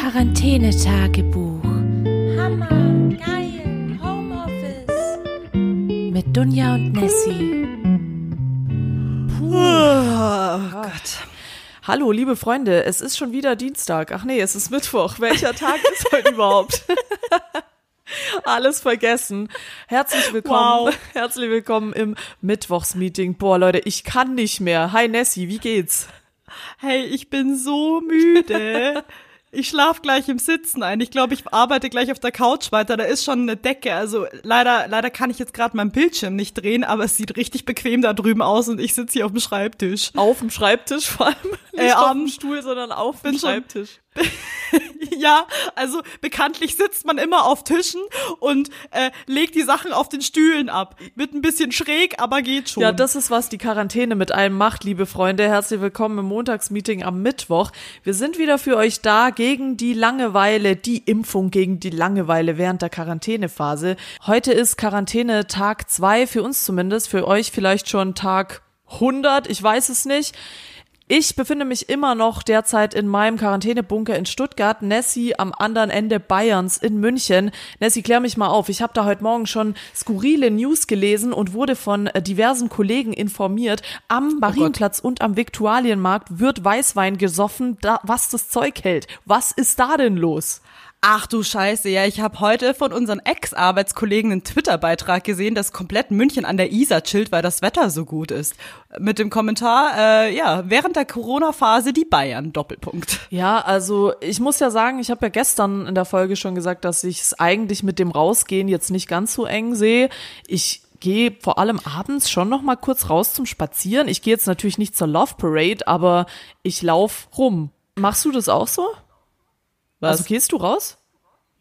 Quarantänetagebuch Hammer, geil, Homeoffice. mit Dunja und Nessie. Oh Gott. Hallo, liebe Freunde, es ist schon wieder Dienstag. Ach nee, es ist Mittwoch. Welcher Tag ist heute überhaupt? Alles vergessen. Herzlich willkommen. Wow. Herzlich willkommen im Mittwochsmeeting. Boah, Leute, ich kann nicht mehr. Hi Nessie, wie geht's? Hey, ich bin so müde. Ich schlaf gleich im Sitzen ein. Ich glaube, ich arbeite gleich auf der Couch weiter. Da ist schon eine Decke. Also leider, leider kann ich jetzt gerade meinen Bildschirm nicht drehen, aber es sieht richtig bequem da drüben aus und ich sitze hier auf dem Schreibtisch. Auf dem Schreibtisch vor allem. Nicht Äh, auf dem Stuhl, sondern auf dem bin schon- Schreibtisch. Ja, also bekanntlich sitzt man immer auf Tischen und äh, legt die Sachen auf den Stühlen ab. Wird ein bisschen schräg, aber geht schon. Ja, das ist, was die Quarantäne mit einem macht, liebe Freunde. Herzlich willkommen im Montagsmeeting am Mittwoch. Wir sind wieder für euch da gegen die Langeweile, die Impfung gegen die Langeweile während der Quarantänephase. Heute ist Quarantäne Tag zwei für uns zumindest, für euch vielleicht schon Tag 100, ich weiß es nicht. Ich befinde mich immer noch derzeit in meinem Quarantänebunker in Stuttgart. Nessie am anderen Ende Bayerns in München. Nessie, klär mich mal auf. Ich habe da heute Morgen schon skurrile News gelesen und wurde von äh, diversen Kollegen informiert. Am Marienplatz und am Viktualienmarkt wird Weißwein gesoffen, da, was das Zeug hält. Was ist da denn los? Ach du Scheiße, ja, ich habe heute von unseren Ex-Arbeitskollegen einen Twitter-Beitrag gesehen, dass komplett München an der Isar chillt, weil das Wetter so gut ist. Mit dem Kommentar, äh, ja, während der Corona-Phase die Bayern, Doppelpunkt. Ja, also ich muss ja sagen, ich habe ja gestern in der Folge schon gesagt, dass ich es eigentlich mit dem Rausgehen jetzt nicht ganz so eng sehe. Ich gehe vor allem abends schon noch mal kurz raus zum Spazieren. Ich gehe jetzt natürlich nicht zur Love Parade, aber ich lauf rum. Machst du das auch so? Was? Also gehst du raus?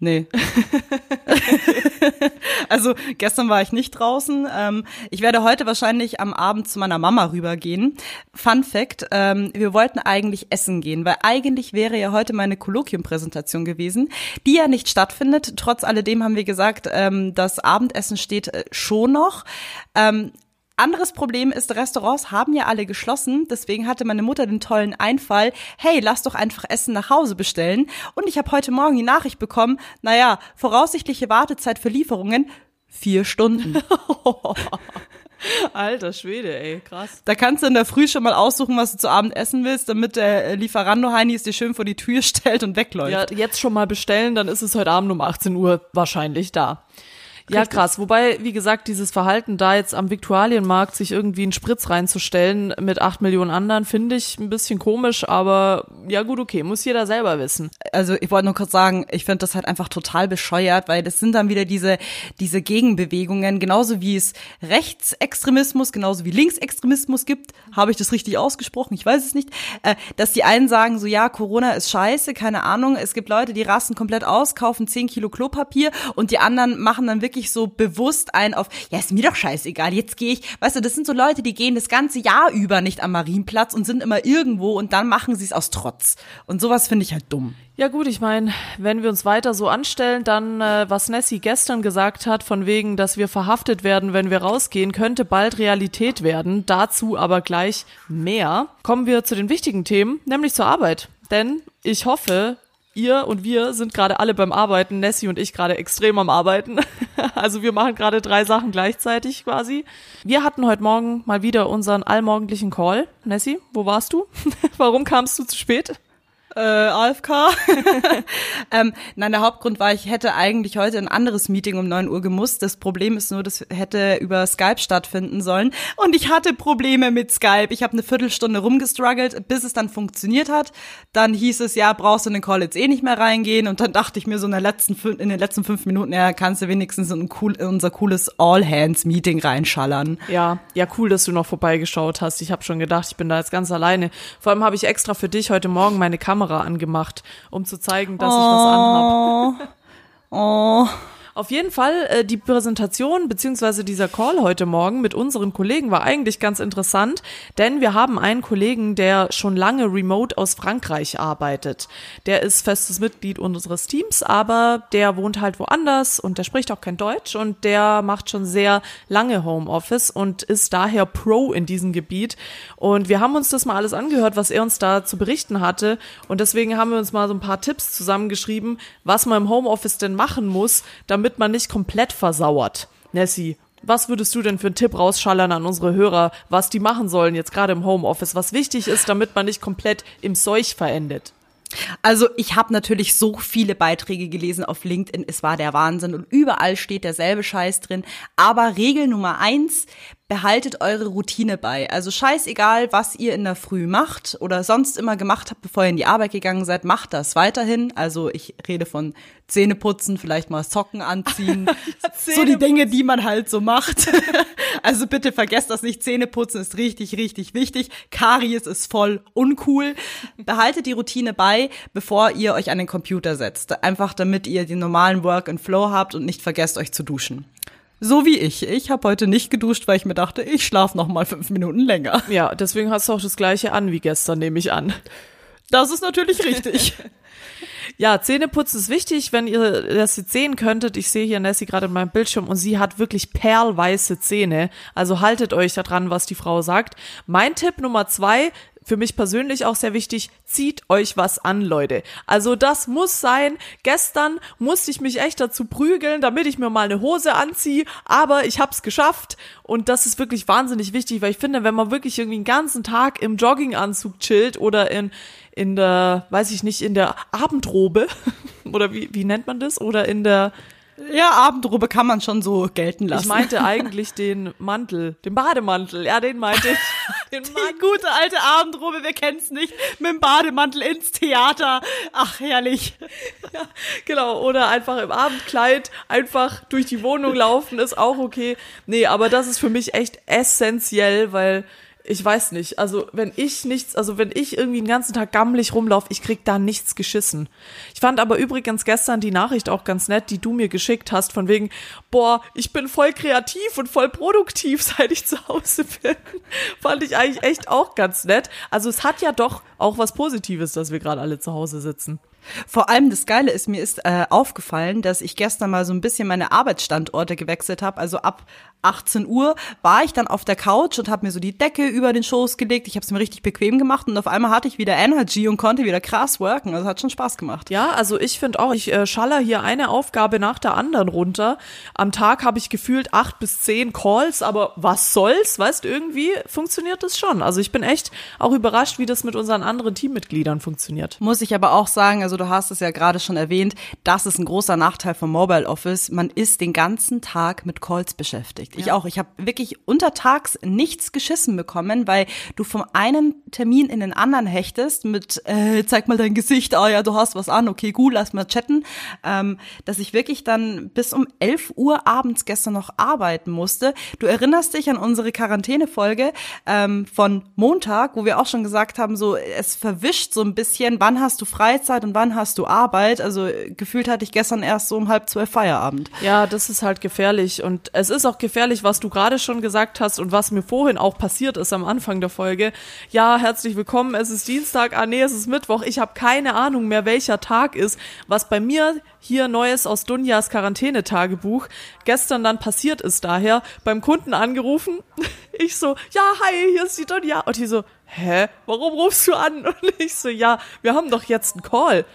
Nee. also gestern war ich nicht draußen. Ähm, ich werde heute wahrscheinlich am Abend zu meiner Mama rübergehen. Fun Fact, ähm, wir wollten eigentlich essen gehen, weil eigentlich wäre ja heute meine Kolloquiumpräsentation gewesen, die ja nicht stattfindet. Trotz alledem haben wir gesagt, ähm, das Abendessen steht äh, schon noch. Anderes Problem ist, Restaurants haben ja alle geschlossen. Deswegen hatte meine Mutter den tollen Einfall, hey, lass doch einfach Essen nach Hause bestellen. Und ich habe heute Morgen die Nachricht bekommen, naja, voraussichtliche Wartezeit für Lieferungen, vier Stunden. Alter Schwede, ey, krass. Da kannst du in der Früh schon mal aussuchen, was du zu Abend essen willst, damit der äh, Lieferando-Heini es dir schön vor die Tür stellt und wegläuft. Ja, jetzt schon mal bestellen, dann ist es heute Abend um 18 Uhr wahrscheinlich da. Ja, krass. Wobei, wie gesagt, dieses Verhalten da jetzt am Viktualienmarkt, sich irgendwie einen Spritz reinzustellen mit acht Millionen anderen, finde ich ein bisschen komisch, aber ja gut, okay, muss jeder selber wissen. also ich wollte nur kurz sagen, ich finde das halt einfach total bescheuert, weil das sind dann wieder diese, diese Gegenbewegungen, genauso wie es Rechtsextremismus, genauso wie Linksextremismus gibt, habe ich das richtig ausgesprochen, ich weiß es nicht, äh, dass die einen sagen so, ja, Corona ist scheiße, keine Ahnung, es gibt Leute, die rasten komplett aus, kaufen 10 Kilo Klopapier und die anderen machen dann wirklich so bewusst ein auf, ja, ist mir doch scheißegal, jetzt gehe ich, weißt du, das sind so Leute, die gehen das ganze Jahr über nicht am Marienplatz und sind immer irgendwo und dann machen sie es aus Trotz. Und sowas finde ich halt dumm. Ja gut, ich meine, wenn wir uns weiter so anstellen, dann, äh, was Nessie gestern gesagt hat, von wegen, dass wir verhaftet werden, wenn wir rausgehen, könnte bald Realität werden. Dazu aber gleich mehr. Kommen wir zu den wichtigen Themen, nämlich zur Arbeit. Denn ich hoffe, ihr und wir sind gerade alle beim Arbeiten, Nessie und ich gerade extrem am Arbeiten. Also wir machen gerade drei Sachen gleichzeitig quasi. Wir hatten heute Morgen mal wieder unseren allmorgendlichen Call. Nessie, wo warst du? Warum kamst du zu spät? Äh, AFK. ähm, nein, der Hauptgrund war, ich hätte eigentlich heute ein anderes Meeting um 9 Uhr gemusst. Das Problem ist nur, das hätte über Skype stattfinden sollen. Und ich hatte Probleme mit Skype. Ich habe eine Viertelstunde rumgestruggelt, bis es dann funktioniert hat. Dann hieß es, ja, brauchst du in den Call jetzt eh nicht mehr reingehen. Und dann dachte ich mir so in, der letzten, in den letzten fünf Minuten, ja, kannst du wenigstens in, cool, in unser cooles All-Hands-Meeting reinschallern. Ja, ja, cool, dass du noch vorbeigeschaut hast. Ich habe schon gedacht, ich bin da jetzt ganz alleine. Vor allem habe ich extra für dich heute Morgen meine Kamera angemacht, um zu zeigen, dass ich was anhab. Oh. Auf jeden Fall, äh, die Präsentation beziehungsweise dieser Call heute Morgen mit unseren Kollegen war eigentlich ganz interessant, denn wir haben einen Kollegen, der schon lange remote aus Frankreich arbeitet. Der ist festes Mitglied unseres Teams, aber der wohnt halt woanders und der spricht auch kein Deutsch und der macht schon sehr lange Homeoffice und ist daher Pro in diesem Gebiet. Und wir haben uns das mal alles angehört, was er uns da zu berichten hatte und deswegen haben wir uns mal so ein paar Tipps zusammengeschrieben, was man im Homeoffice denn machen muss, damit man nicht komplett versauert. Nessie, was würdest du denn für einen Tipp rausschallern an unsere Hörer, was die machen sollen jetzt gerade im Homeoffice, was wichtig ist, damit man nicht komplett im Seuch verendet? Also ich habe natürlich so viele Beiträge gelesen auf LinkedIn, es war der Wahnsinn und überall steht derselbe Scheiß drin. Aber Regel Nummer eins, behaltet eure Routine bei. Also scheißegal, was ihr in der Früh macht oder sonst immer gemacht habt, bevor ihr in die Arbeit gegangen seid, macht das weiterhin. Also ich rede von Zähne putzen, vielleicht mal Socken anziehen, so die Dinge, die man halt so macht. also bitte vergesst das nicht. Zähne putzen ist richtig, richtig wichtig. Karies ist voll uncool. Behaltet die Routine bei, bevor ihr euch an den Computer setzt. Einfach damit ihr den normalen Work and Flow habt und nicht vergesst euch zu duschen. So wie ich. Ich habe heute nicht geduscht, weil ich mir dachte, ich schlafe noch mal fünf Minuten länger. Ja, deswegen hast du auch das gleiche an wie gestern, nehme ich an. Das ist natürlich richtig. Ja, Zähneputzen ist wichtig, wenn ihr das jetzt sehen könntet. Ich sehe hier Nessie gerade in meinem Bildschirm und sie hat wirklich perlweiße Zähne. Also haltet euch daran, was die Frau sagt. Mein Tipp Nummer zwei, für mich persönlich auch sehr wichtig, zieht euch was an, Leute. Also das muss sein. Gestern musste ich mich echt dazu prügeln, damit ich mir mal eine Hose anziehe, aber ich hab's geschafft und das ist wirklich wahnsinnig wichtig, weil ich finde, wenn man wirklich irgendwie den ganzen Tag im Jogginganzug chillt oder in in der, weiß ich nicht, in der Abendrobe oder wie wie nennt man das oder in der ja, Abendrobe kann man schon so gelten lassen. Ich meinte eigentlich den Mantel, den Bademantel. Ja, den meinte ich. Den Die gute alte Abendrobe, wer kennt's nicht, mit dem Bademantel ins Theater. Ach, herrlich. Ja, genau, oder einfach im Abendkleid einfach durch die Wohnung laufen ist auch okay. Nee, aber das ist für mich echt essentiell, weil ich weiß nicht, also wenn ich nichts, also wenn ich irgendwie den ganzen Tag gammelig rumlaufe, ich krieg da nichts geschissen. Ich fand aber übrigens gestern die Nachricht auch ganz nett, die du mir geschickt hast, von wegen, boah, ich bin voll kreativ und voll produktiv, seit ich zu Hause bin. fand ich eigentlich echt auch ganz nett. Also es hat ja doch auch was Positives, dass wir gerade alle zu Hause sitzen. Vor allem das Geile ist, mir ist äh, aufgefallen, dass ich gestern mal so ein bisschen meine Arbeitsstandorte gewechselt habe. Also ab 18 Uhr war ich dann auf der Couch und habe mir so die Decke über den Schoß gelegt. Ich habe es mir richtig bequem gemacht und auf einmal hatte ich wieder Energy und konnte wieder krass worken. Also hat schon Spaß gemacht. Ja, also ich finde auch, ich äh, schaller hier eine Aufgabe nach der anderen runter. Am Tag habe ich gefühlt acht bis zehn Calls, aber was soll's? Weißt, irgendwie funktioniert das schon. Also ich bin echt auch überrascht, wie das mit unseren anderen Teammitgliedern funktioniert. Muss ich aber auch sagen, also du hast es ja gerade schon erwähnt, das ist ein großer Nachteil vom Mobile Office. Man ist den ganzen Tag mit Calls beschäftigt. Ich ja. auch. Ich habe wirklich untertags nichts geschissen bekommen, weil du vom einen Termin in den anderen hechtest mit, äh, zeig mal dein Gesicht, ah oh ja, du hast was an, okay, gut, lass mal chatten, ähm, dass ich wirklich dann bis um 11 Uhr abends gestern noch arbeiten musste. Du erinnerst dich an unsere Quarantänefolge ähm, von Montag, wo wir auch schon gesagt haben, so es verwischt so ein bisschen, wann hast du Freizeit und wann wann hast du Arbeit? Also gefühlt hatte ich gestern erst so um halb zwölf Feierabend. Ja, das ist halt gefährlich. Und es ist auch gefährlich, was du gerade schon gesagt hast und was mir vorhin auch passiert ist am Anfang der Folge. Ja, herzlich willkommen. Es ist Dienstag. Ah, nee, es ist Mittwoch. Ich habe keine Ahnung mehr, welcher Tag ist. Was bei mir hier Neues aus Dunjas Quarantänetagebuch gestern dann passiert ist daher beim Kunden angerufen. Ich so, ja, hi, hier ist die Dunja. Und die so, hä, warum rufst du an? Und ich so, ja, wir haben doch jetzt einen Call.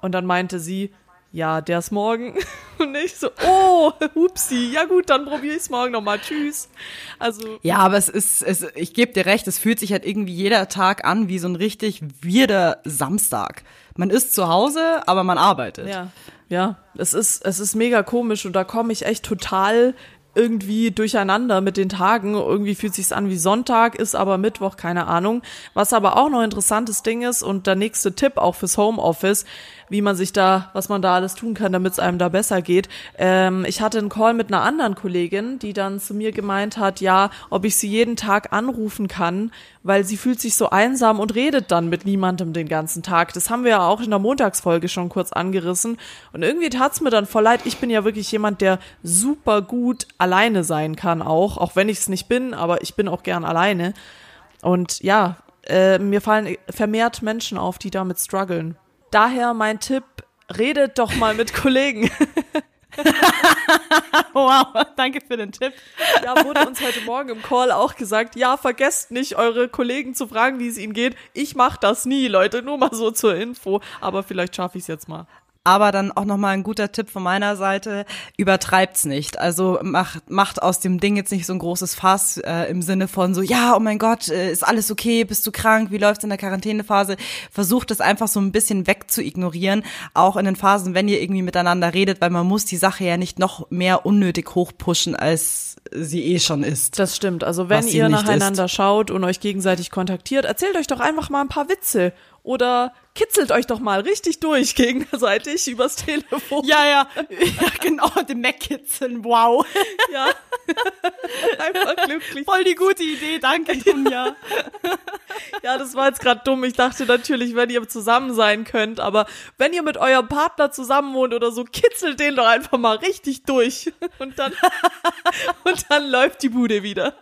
Und dann meinte sie, ja, der ist morgen. Und ich so, oh, hupsi, ja gut, dann probiere ich es morgen nochmal. Tschüss. Also. Ja, aber es ist, es, ich gebe dir recht, es fühlt sich halt irgendwie jeder Tag an wie so ein richtig weirder Samstag. Man ist zu Hause, aber man arbeitet. Ja. Ja, es ist, es ist mega komisch und da komme ich echt total irgendwie durcheinander mit den Tagen. Irgendwie fühlt sich's an wie Sonntag, ist aber Mittwoch, keine Ahnung. Was aber auch noch interessantes Ding ist und der nächste Tipp auch fürs Homeoffice, wie man sich da, was man da alles tun kann, damit es einem da besser geht. Ähm, ich hatte einen Call mit einer anderen Kollegin, die dann zu mir gemeint hat, ja, ob ich sie jeden Tag anrufen kann, weil sie fühlt sich so einsam und redet dann mit niemandem den ganzen Tag. Das haben wir ja auch in der Montagsfolge schon kurz angerissen. Und irgendwie tat's mir dann voll leid. Ich bin ja wirklich jemand, der super gut alleine sein kann auch, auch wenn ich es nicht bin, aber ich bin auch gern alleine. Und ja, äh, mir fallen vermehrt Menschen auf, die damit strugglen. Daher mein Tipp, redet doch mal mit Kollegen. wow, danke für den Tipp. Ja, wurde uns heute Morgen im Call auch gesagt, ja, vergesst nicht, eure Kollegen zu fragen, wie es ihnen geht. Ich mache das nie, Leute, nur mal so zur Info. Aber vielleicht schaffe ich es jetzt mal. Aber dann auch nochmal ein guter Tipp von meiner Seite, übertreibt's nicht. Also macht, macht aus dem Ding jetzt nicht so ein großes Fass äh, im Sinne von so, ja, oh mein Gott, äh, ist alles okay, bist du krank, wie läuft's in der Quarantänephase? Versucht es einfach so ein bisschen wegzuignorieren, auch in den Phasen, wenn ihr irgendwie miteinander redet, weil man muss die Sache ja nicht noch mehr unnötig hochpushen, als sie eh schon ist. Das stimmt. Also wenn ihr nacheinander ist. schaut und euch gegenseitig kontaktiert, erzählt euch doch einfach mal ein paar Witze oder kitzelt euch doch mal richtig durch gegenseitig übers Telefon. Ja, ja, ja genau, den Mac-Kitzeln, wow. ja. einfach glücklich. Voll die gute Idee, danke, Dunja. Ja, das war jetzt gerade dumm. Ich dachte natürlich, wenn ihr zusammen sein könnt, aber wenn ihr mit eurem Partner zusammen wohnt oder so, kitzelt den doch einfach mal richtig durch. Und dann, und dann läuft die Bude wieder.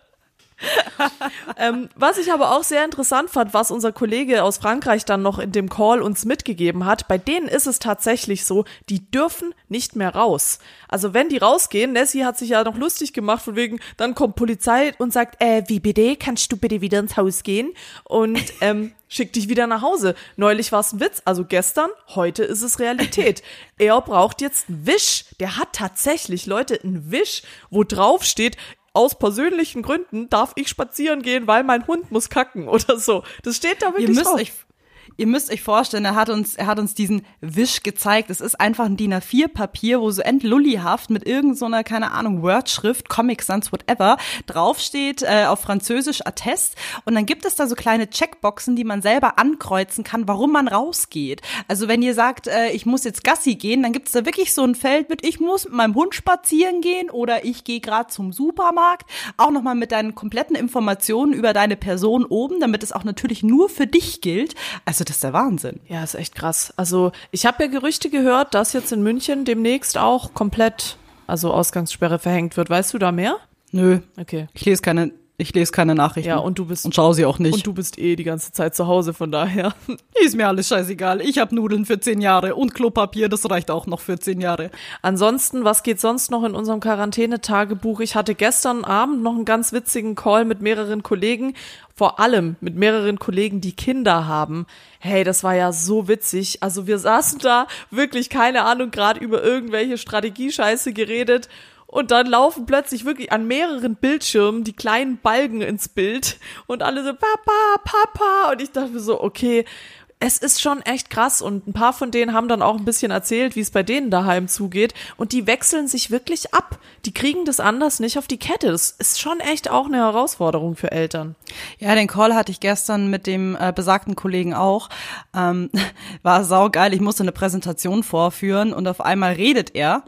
Ähm, was ich aber auch sehr interessant fand, was unser Kollege aus Frankreich dann noch in dem Call uns mitgegeben hat, bei denen ist es tatsächlich so, die dürfen nicht mehr raus. Also wenn die rausgehen, Nessie hat sich ja noch lustig gemacht, von wegen, dann kommt Polizei und sagt, äh, wie bitte, kannst du bitte wieder ins Haus gehen? Und ähm, schickt dich wieder nach Hause. Neulich war es ein Witz, also gestern, heute ist es Realität. er braucht jetzt einen Wisch. Der hat tatsächlich, Leute, einen Wisch, wo drauf steht, aus persönlichen Gründen darf ich spazieren gehen, weil mein Hund muss kacken oder so. Das steht da wirklich Ihr müsst drauf. euch Ihr müsst euch vorstellen, er hat uns, er hat uns diesen Wisch gezeigt. Es ist einfach ein DIN A4-Papier, wo so entlullihaft mit irgendeiner, so keine Ahnung, Wordschrift, Comic Sans, whatever, draufsteht, äh, auf Französisch Attest. Und dann gibt es da so kleine Checkboxen, die man selber ankreuzen kann, warum man rausgeht. Also wenn ihr sagt, äh, ich muss jetzt Gassi gehen, dann gibt es da wirklich so ein Feld mit, ich muss mit meinem Hund spazieren gehen oder ich gehe gerade zum Supermarkt. Auch nochmal mit deinen kompletten Informationen über deine Person oben, damit es auch natürlich nur für dich gilt. Also das ist der Wahnsinn. Ja, ist echt krass. Also ich habe ja Gerüchte gehört, dass jetzt in München demnächst auch komplett, also Ausgangssperre verhängt wird. Weißt du da mehr? Nö, Okay. ich lese keine, ich lese keine Nachrichten. Ja, und du bist und schaue sie auch nicht. und du bist eh die ganze Zeit zu Hause, von daher. ist mir alles scheißegal. Ich habe Nudeln für zehn Jahre und Klopapier, das reicht auch noch für zehn Jahre. Ansonsten, was geht sonst noch in unserem Quarantänetagebuch? Ich hatte gestern Abend noch einen ganz witzigen Call mit mehreren Kollegen, vor allem mit mehreren Kollegen, die Kinder haben. Hey, das war ja so witzig. Also wir saßen da wirklich, keine Ahnung, gerade über irgendwelche Strategiescheiße geredet. Und dann laufen plötzlich wirklich an mehreren Bildschirmen die kleinen Balken ins Bild und alle so, Papa, Papa. Und ich dachte mir so, okay, es ist schon echt krass und ein paar von denen haben dann auch ein bisschen erzählt, wie es bei denen daheim zugeht und die wechseln sich wirklich ab. Die kriegen das anders nicht auf die Kette. Das ist schon echt auch eine Herausforderung für Eltern. Ja, den Call hatte ich gestern mit dem äh, besagten Kollegen auch. Ähm, war saugeil. Ich musste eine Präsentation vorführen und auf einmal redet er.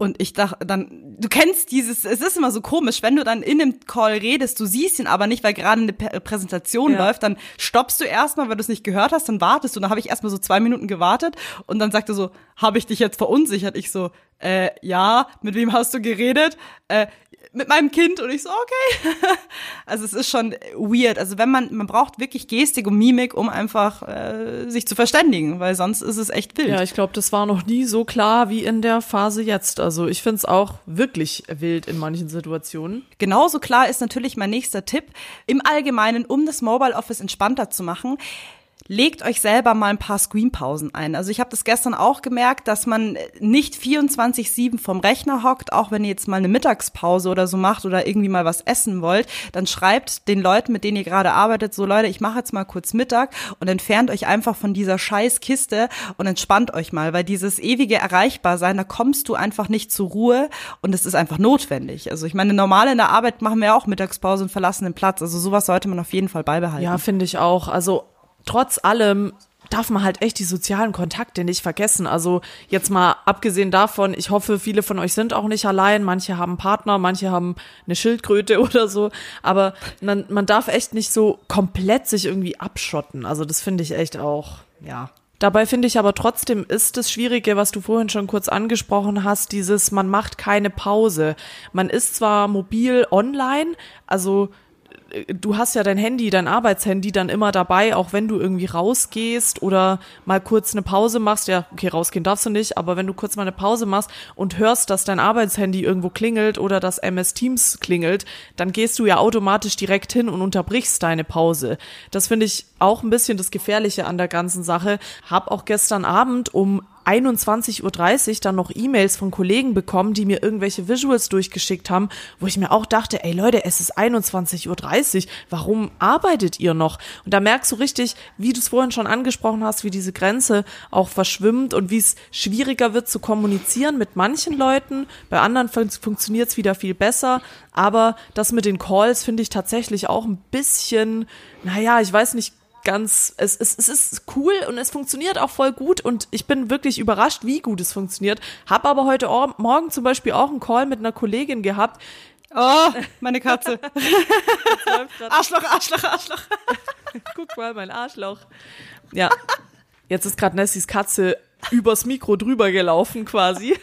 Und ich dachte dann, du kennst dieses, es ist immer so komisch, wenn du dann in dem Call redest, du siehst ihn aber nicht, weil gerade eine P Präsentation Ja. läuft, dann stoppst du erstmal, weil du es nicht gehört hast, dann wartest du. Und dann habe ich erstmal so zwei Minuten gewartet und dann sagte so, habe ich dich jetzt verunsichert? Ich so, äh, ja, mit wem hast du geredet? Äh, mit meinem Kind und ich so, okay. also es ist schon weird. Also wenn man, man braucht wirklich Gestik und Mimik, um einfach äh, sich zu verständigen, weil sonst ist es echt wild. Ja, ich glaube, das war noch nie so klar wie in der Phase jetzt. Also ich finde es auch wirklich wild in manchen Situationen. Genauso klar ist natürlich mein nächster Tipp. Im Allgemeinen, um das Mobile Office entspannter zu machen, legt euch selber mal ein paar Screenpausen ein. Also ich habe das gestern auch gemerkt, dass man nicht 24/7 vom Rechner hockt, auch wenn ihr jetzt mal eine Mittagspause oder so macht oder irgendwie mal was essen wollt, dann schreibt den Leuten, mit denen ihr gerade arbeitet, so Leute, ich mache jetzt mal kurz Mittag und entfernt euch einfach von dieser scheiß Kiste und entspannt euch mal, weil dieses ewige Erreichbarsein, da kommst du einfach nicht zur Ruhe und es ist einfach notwendig. Also ich meine, normal in der Arbeit machen wir auch Mittagspause und verlassen den Platz. Also sowas sollte man auf jeden Fall beibehalten. Ja, finde ich auch. Also trotz allem darf man halt echt die sozialen Kontakte nicht vergessen. Also jetzt mal abgesehen davon, ich hoffe, viele von euch sind auch nicht allein. Manche haben Partner, manche haben eine Schildkröte oder so. Aber man, man darf echt nicht so komplett sich irgendwie abschotten. Also das finde ich echt auch, ja. Dabei finde ich aber trotzdem ist das Schwierige, was du vorhin schon kurz angesprochen hast, dieses, man macht keine Pause. Man ist zwar mobil online, also du hast ja dein Handy, dein Arbeitshandy dann immer dabei, auch wenn du irgendwie rausgehst oder mal kurz eine Pause machst. Ja, okay, rausgehen darfst du nicht, aber wenn du kurz mal eine Pause machst und hörst, dass dein Arbeitshandy irgendwo klingelt oder dass MS Teams klingelt, dann gehst du ja automatisch direkt hin und unterbrichst deine Pause. Das finde ich auch ein bisschen das Gefährliche an der ganzen Sache. Hab auch gestern Abend um 21.30 Uhr dann noch E-Mails von Kollegen bekommen, die mir irgendwelche Visuals durchgeschickt haben, wo ich mir auch dachte, ey Leute, es ist 21.30 Uhr, warum arbeitet ihr noch? Und da merkst du richtig, wie du es vorhin schon angesprochen hast, wie diese Grenze auch verschwimmt und wie es schwieriger wird zu kommunizieren mit manchen Leuten, bei anderen fun funktioniert es wieder viel besser, aber das mit den Calls finde ich tatsächlich auch ein bisschen, naja, ich weiß nicht ganz, es, es, es ist cool und es funktioniert auch voll gut und ich bin wirklich überrascht, wie gut es funktioniert. Hab aber heute Morgen zum Beispiel auch einen Call mit einer Kollegin gehabt. Oh, meine Katze. Arschloch, Arschloch, Arschloch. Guck mal, mein Arschloch. Ja. Jetzt ist gerade Nessies Katze übers Mikro drüber gelaufen quasi.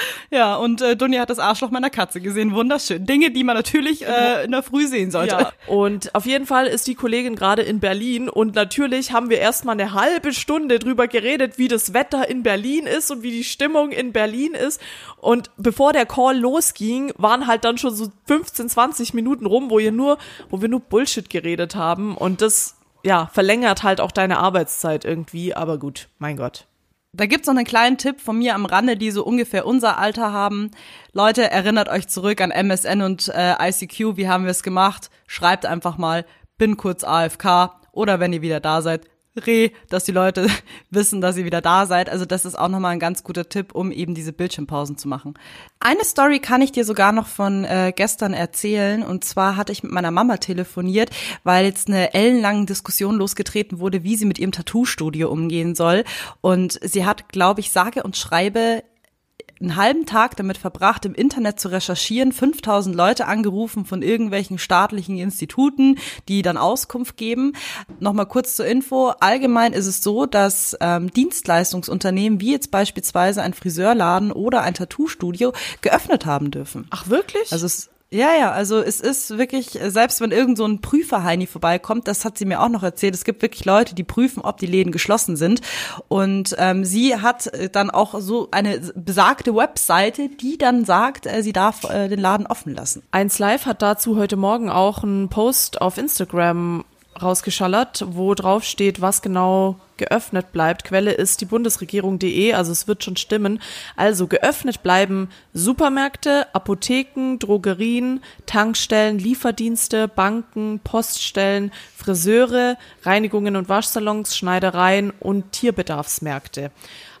Ja, und äh, Dunja hat das Arschloch meiner Katze gesehen. Wunderschön. Dinge, die man natürlich äh, in der Früh sehen sollte. Ja, und auf jeden Fall ist die Kollegin gerade in Berlin und natürlich haben wir erstmal eine halbe Stunde drüber geredet, wie das Wetter in Berlin ist und wie die Stimmung in Berlin ist. Und bevor der Call losging, waren halt dann schon so 15, 20 Minuten rum, wo ihr nur, wo wir nur Bullshit geredet haben. Und das, ja, verlängert halt auch deine Arbeitszeit irgendwie. Aber gut, mein Gott. Da gibt's noch einen kleinen Tipp von mir am Rande, die so ungefähr unser Alter haben. Leute, erinnert euch zurück an MSN und äh, ICQ. Wie haben wir es gemacht? Schreibt einfach mal, bin kurz AFK. Oder wenn ihr wieder da seid, Reh, dass die Leute wissen, dass ihr wieder da seid. Also das ist auch nochmal ein ganz guter Tipp, um eben diese Bildschirmpausen zu machen. Eine Story kann ich dir sogar noch von äh, gestern erzählen. Und zwar hatte ich mit meiner Mama telefoniert, weil jetzt eine ellenlange Diskussion losgetreten wurde, wie sie mit ihrem Tattoo-Studio umgehen soll. Und sie hat, glaube ich, sage und schreibe einen halben Tag damit verbracht, im Internet zu recherchieren, 5000 Leute angerufen von irgendwelchen staatlichen Instituten, die dann Auskunft geben. Nochmal kurz zur Info. Allgemein ist es so, dass ähm, Dienstleistungsunternehmen wie jetzt beispielsweise ein Friseurladen oder ein Tattoo-Studio geöffnet haben dürfen. Ach wirklich? Also es ja, ja, also es ist wirklich, selbst wenn irgend so ein Prüferheini vorbeikommt, das hat sie mir auch noch erzählt, es gibt wirklich Leute, die prüfen, ob die Läden geschlossen sind. Und ähm, sie hat dann auch so eine besagte Webseite, die dann sagt, äh, sie darf äh, den Laden offen lassen. Eins Live hat dazu heute Morgen auch einen Post auf Instagram rausgeschallert, wo drauf steht, was genau geöffnet bleibt. Quelle ist die Bundesregierung.de, also es wird schon stimmen. Also geöffnet bleiben Supermärkte, Apotheken, Drogerien, Tankstellen, Lieferdienste, Banken, Poststellen, Friseure, Reinigungen und Waschsalons, Schneidereien und Tierbedarfsmärkte.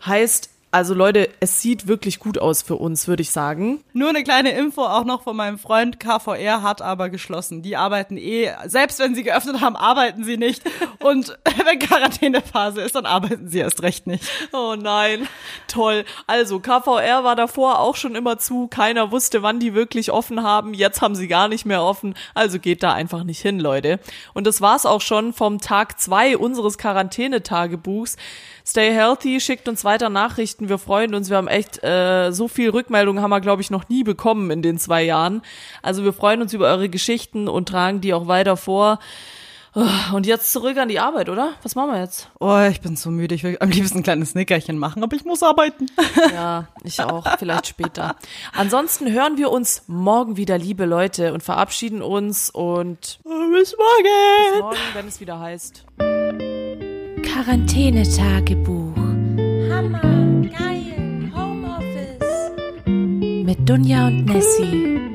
Heißt, also Leute, es sieht wirklich gut aus für uns, würde ich sagen. Nur eine kleine Info auch noch von meinem Freund. KVR hat aber geschlossen. Die arbeiten eh, selbst wenn sie geöffnet haben, arbeiten sie nicht. Und wenn Quarantänephase ist, dann arbeiten sie erst recht nicht. Oh nein, toll. Also KVR war davor auch schon immer zu. Keiner wusste, wann die wirklich offen haben. Jetzt haben sie gar nicht mehr offen. Also geht da einfach nicht hin, Leute. Und das war's auch schon vom Tag zwei unseres Quarantänetagebuchs. Stay healthy, schickt uns weiter Nachrichten. Wir freuen uns. Wir haben echt äh, so viel Rückmeldungen haben wir, glaube ich, noch nie bekommen in den zwei Jahren. Also wir freuen uns über eure Geschichten und tragen die auch weiter vor. Oh, und jetzt zurück an die Arbeit, oder? Was machen wir jetzt? Oh, ich bin so müde. Ich will am liebsten ein kleines Nickerchen machen, aber ich muss arbeiten. Ja, ich auch. Vielleicht später. Ansonsten hören wir uns morgen wieder, liebe Leute, und verabschieden uns und bis morgen. Bis morgen, wenn es wieder heißt. Quarantänetagebuch. Hammer, geil, Homeoffice. Mit Dunja und Nessie.